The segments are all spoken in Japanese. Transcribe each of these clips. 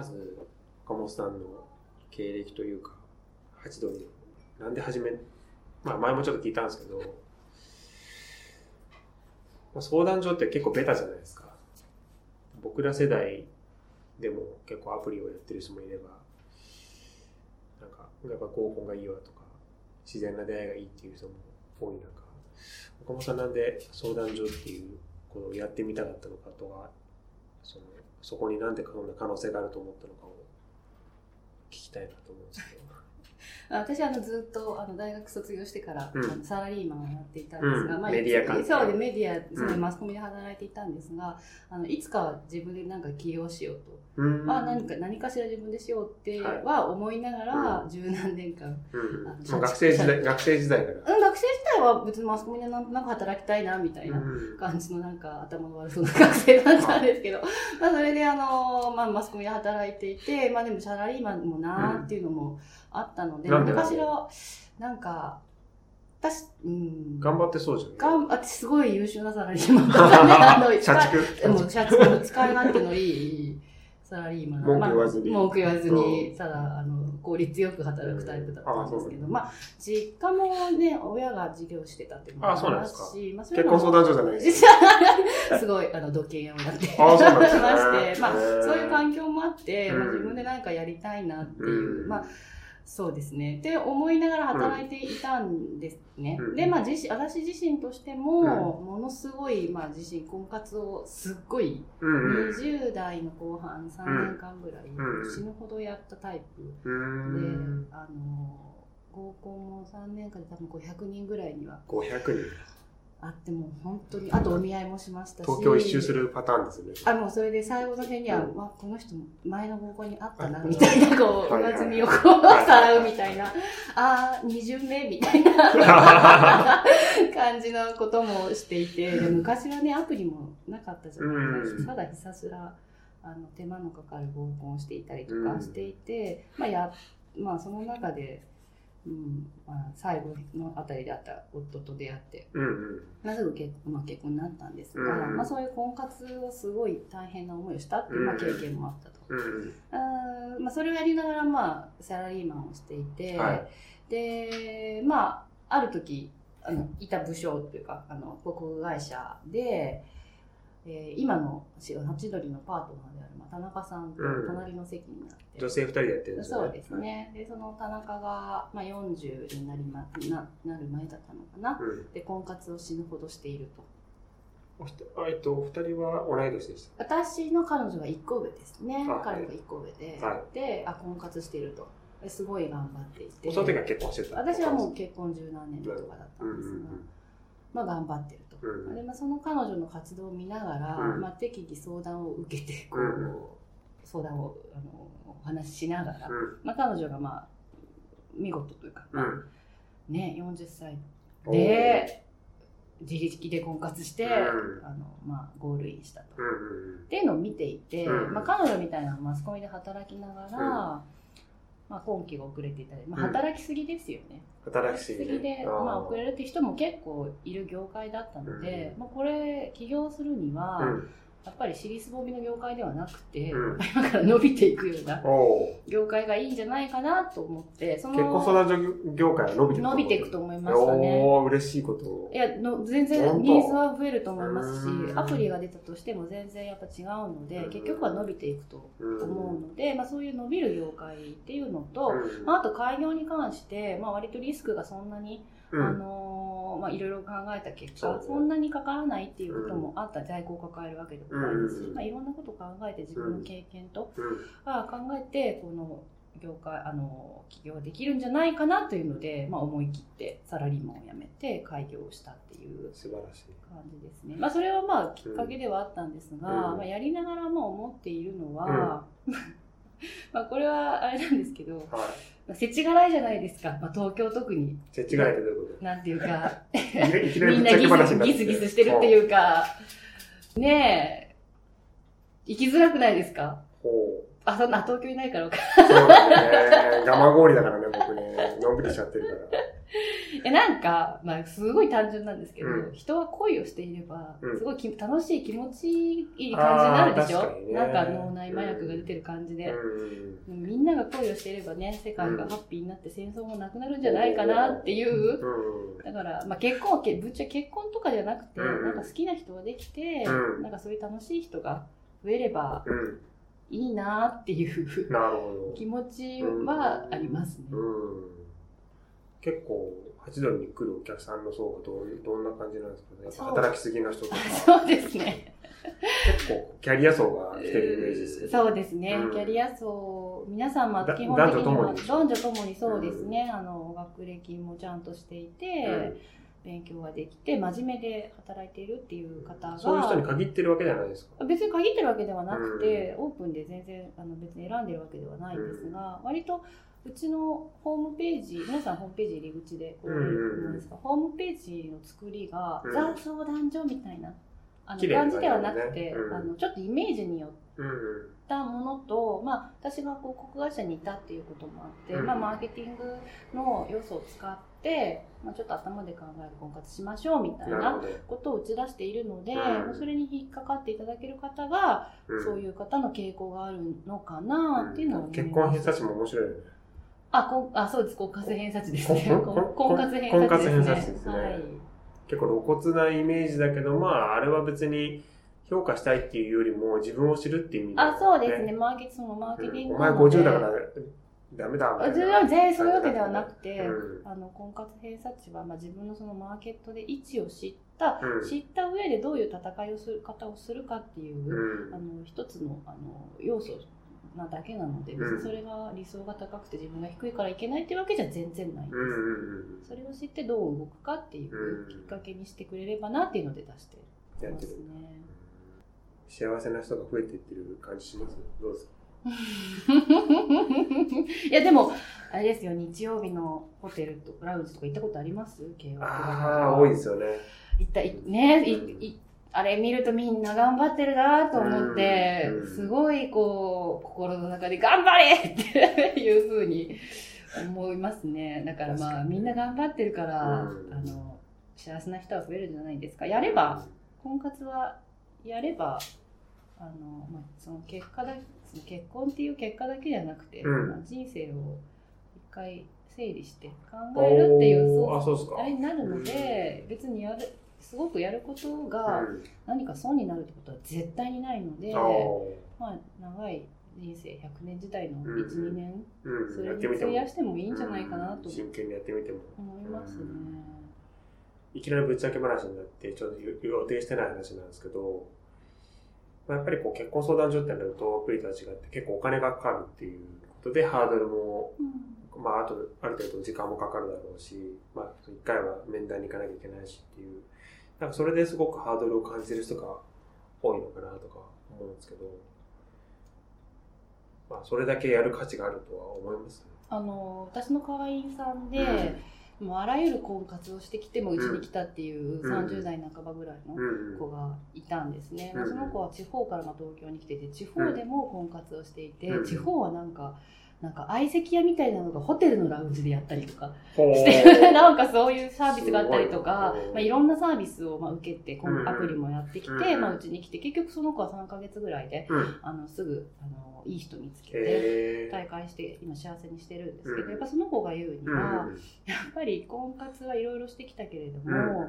まず、岡本さんの経歴というか、ハチドリを、なんで始め、まあ前もちょっと聞いたんですけど、まあ、相談所って結構ベタじゃないですか。僕ら世代でも結構アプリをやってる人もいれば、なんか、やっぱ合コンがいいわとか、自然な出会いがいいっていう人も多い中、岡本さんなんで相談所っていうことをやってみたかったのかとか、そのそこになんでこんな可能性があると思ったのかを聞きたいなと思うんですけど。私あのずっとあの大学卒業してから、うん。サラリーマンをやっていたんですが、うん。まあ、メディア関係。そうでメディア、そううんマスコミで働いていたんですがあのいつかは自分で何か起業しようと、うん。まあ、何か何かしら自分でしようっては思いながら、う十何年間、うん。学生時代、学生時代から。うん、学生時代は別にマスコミでなんとなく働きたいなみたいなうん。感じのなんか頭の悪そうな学生だったんですけど、まあそれであの、まあマスコミで働いていて、まあでもサラリーマンもなーっていうのもあったので、なんしら、なんか、私、うん。頑張ってそうじゃん。がん私すごい優秀なサラリーマンだね。あの、社畜。でも社畜の使い勝手のいいサラリーマン。文句言わずに。まあ文句言わずに、う。ただ、あの、効率よく働くタイプだったんですけど、うんまあ、実家もね、親が事業してたっていうのもあそうなんまですし、まあ、それも結婚相談所じゃないです すごい、あの、土建屋をやって。まして、まあ、そういう環境もあって、まあ、うん。自分で何かやりたいなっていう、うん。まあ、そうですね。って思いながら働いていたんですね。うんで、まあ、自身、私自身としても、うんものすごい、まあ、自身婚活をすっごい、うんうん。20代の後半3年間ぐらい、うん死ぬほどやったタイプで、ん。あの、合コンも3年間で多分500人ぐらいには500人。あっても本当に、あとお見合いもしましたし。東京一周するパターンですね。あ、もうそれで最後の辺には、うんまあ、この人前の合コンにあったな、あみたいな、こう、上積みをこう、さらうみたいな、あー、二巡目みたいな感じのこともしていて、で昔はね、アプリもなかったじゃないですうんか。ただひたすら、あの、手間のかかる合コンをしていたりとうんかしていて、まあ、や、まあ、その中で、うん、まあ、最後のあたりであった夫と出会って、うんうん。まあ、すぐ結婚,、まあ、結婚になったんですが、うんまあ、そういう婚活をすごい大変な思いをしたっていう、まあ、経験もあったと。うん。あーまあ、それをやりながら、まあ、サラリーマンをしていて、はい。で、まあ、ある時、あの、いた部署というか、あの、航空会社で、えー今のしハチドリのパートナーである、まあ、田中さんとうん隣の席になって、女性2人でやってるんですよね。そうですね。で、その田中が、まあ、40になりま、な、なる前だったのかな。うん。で、婚活を死ぬほどしていると。おひとえっと、お二人は同い年でした？私の彼女が1個上ですねあ。彼が1個上で、はで、あ、婚活していると。ですごい頑張っていて。その時は結婚してた。私はもう結婚十何年とかだったうんうんんですが、まあ頑張ってると。うんでまあ、その彼女の活動を見ながら、うんまあ、適宜相談を受けてこう、うん相談をあのお話ししながら、うん。まあ、彼女がまあ見事というか、まあうん。ね、40歳で自力で婚活して、うんあのまあ、ゴールインしたと。っていうのを見ていて、うんまあ、彼女みたいなマスコミで働きながら、まあ、今期が遅れていたり、まあ、うん働きすぎですよね。働きすぎで、て。まあ、遅れるって人も結構いる業界だったので、まあ、これ起業するには、うん。やっぱり尻すぼみの業界ではなくて、うん。今から伸びていくような業界がいいんじゃないかなと思ってその結婚相談所業界は伸びていく伸びていくと思いましたね。おー、嬉しいこと。をい。やの全然ニーズは増えると思いますしうん。アプリが出たとしても全然やっぱ違うのでうん。結局は伸びていくとうん思うので、まあ、そういう伸びる業界っていうのと、うん。まあ、あと開業に関して、まあ、割とリスクがそんなに、うん。あのーまあ、いろいろ考えた結果ねそんなにかからないっていうこともあった在庫を抱えるわけでもないですし、うんまあ、いろんなことを考えて自分の経験と、うん。あ考えてこの業界あの起業できるんじゃないかなというので、まあ、思い切ってサラリーマンを辞めて開業をしたっていう素晴らしい。感じですね。まあそれはまあきっかけではあったんですが、うん。まあ、やりながらまあ思っているのは、まあこれはあれなんですけど、はい。まあ、世知辛いじゃないですか、まあ、東京特に。せちがいってどういうこなんていうか、みんなギスギスギスしてるっていうか、ねえ、生きづらくないですか？ほあ、そんな、東京いないからわか。そうだね。ガマ氷だからね、僕ね。のんびりしちゃってるから。えなんか、まあ、すごい単純なんですけど、うん。人は恋をしていればう、ん。すごいき楽しい気持ちいい感じになるでしょ、ね。なんか脳内麻薬が出てる感じで、うん。みんなが恋をしていればね、世界がハッピーになって戦争もなくなるんじゃないかなっていう。うん。だから、まあ、結婚はけぶっちゃけ結婚とかじゃなくて、うん。なんか好きな人ができて、うん。なんかそういう楽しい人が増えればうん。いいなっていう。気持ちはありますね。結構、ハチドリに来るお客さんの層がどうどんな感じなんですかね。やっぱ働きすぎの人とか、そうですね。結構キャリア層が来てるイメージですけど。そうですね、うん。キャリア層、皆さん、まだあ基本的には男女ともにそうですね、あの学歴もちゃんとしていて、うん。勉強ができて、真面目で働いているっていう方が、そういう人に限ってるわけじゃないですか。別に限ってるわけではなくて、オープンで全然あの別に選んでるわけではないんですが、割とうちのホームページ、皆さんホームページ入り口でこううんうんですが、ホームページの作りが、うんザ相談所みたいなあの感じではなくて、うん。あのちょっとイメージによっ。たものと、まあ、私が広告会社にいたっていうこともあって、うん。まあ、マーケティングの要素を使って、まあ、ちょっと頭で考える婚活しましょうみたいな。ことを打ち出しているので、うん。それに引っかかっていただける方が、うん。そういう方の傾向があるのかなっていうのは思います。結婚偏差値も面白いよね。あこんあそうです。婚活偏差値ですね。婚活偏婚活差値ですね。偏差値ですね。はい。結構露骨なイメージだけど、まあ、あれは別に評価したいっていうよりも自分を知るっていう意味あそうですね。マーケそのマーケティンうん。お前グなので50だからダメだみたいな。全然全然そういうわけではなくて、うん。あの婚活偏差値は、まあ、自分のそのマーケットで位置を知った、うん。知った上でどういう戦いをする方をするかっていう、うん。あの一つのあの要素なだけなので、別にそれが理想が高くて自分が低いからいけないってわけじゃ全然ないんです。うんうんうんそれを知ってどう動くかっていうきっかけにしてくれればなっていうので出してますね。幸せな人が増えていってる感じします？どうですか？いやでもあれですよ。日曜日のホテルとかラウンジとか行ったことあります？慶応ああ、多いですよね。行ったいねいいあれ見るとみんな頑張ってるなと思って、うんすごいこう心の中で頑張れっていうふうに 思いますね。だからまあみんな頑張ってるから、うん。あの幸せな人は増えるんじゃないですか。やれば婚活はやればあの、まあ、その結果だその結婚っていう結果だけじゃなくて、うん。まあ人生を一回整理して考えるっていうそう。あれになるので、別にやるすごくやることがうん。何か損になるってことは絶対にないので、まあ、長い人生100年時代のうん12年うん。それにやってみても。費やしてもいいんじゃないかなとうん。真剣にやってみても。思いますね。いきなりぶっちゃけ話になって、ちょっと予定してない話なんですけど、まあやっぱりこう結婚相談所ってなると、アプリとは違って結構お金がかかるっていうことで、ハードルも、うん。まああと、ある程度時間もかかるだろうし、まあ一回は面談に行かなきゃいけないしっていう、なんかそれですごくハードルを感じる人が多いのかなとか思うんですけど、まあそれだけやる価値があるとは思いますね。あの私の会員さんで、もうあらゆる婚活をしてきてもうちに来たっていううん。30代半ばぐらいのうんうん。子がいたんですね、うん。まあその子は地方からまあ東京に来てて地方でも婚活をしていて、うん。地方はなんかなんか相席屋みたいなのがホテルのラウンジでやったりとか。して なんかそういうサービスがあったりとかいまあ、いろんなサービスをまあ受けてこうんのアプリもやってきて、うんまあ、うちに来て結局その子は3ヶ月ぐらいでうん。あのすぐあのいい人見つけて。大会して今幸せにしてるんですけど、うん。やっぱその子が言うにうんは、やっぱり婚活はいろいろしてきたけれどうん。も、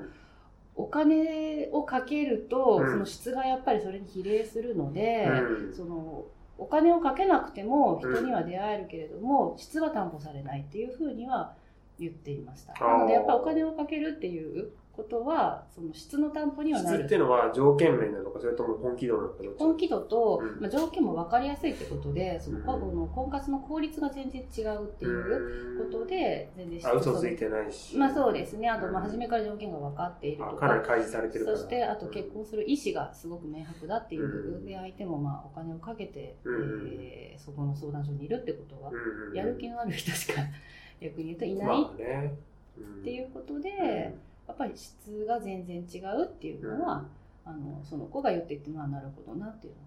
お金をかけると、うん。その質がやっぱりそれに比例するので、うん。そのお金をかけなくても人には出会えるけれども、質は担保されないっていうふうには言っていました。なのでやっぱお金をかけるっていうことはその質の担保にはなる。質っていうのは条件面なのか、それとも本気度なのか本気度と、うん。まあ、条件も分かりやすいってことでその、うんこの婚活の効率が全然違うっていうことで全然質あ、嘘ついてないし。まあそうですね。あとまあうん。初めから条件が分かっているとあかなりか開示されてる。そしてあと結婚する意思がすごく明白だっていう、うんで相手もまあお金をかけて、うん。えーそこの相談所にいるってことは、やる気のある人しか 逆に言うといない。っていうことで、うんやっぱり質が全然違うっていうのは、あのその子が言っていてまあなるほどなっていうの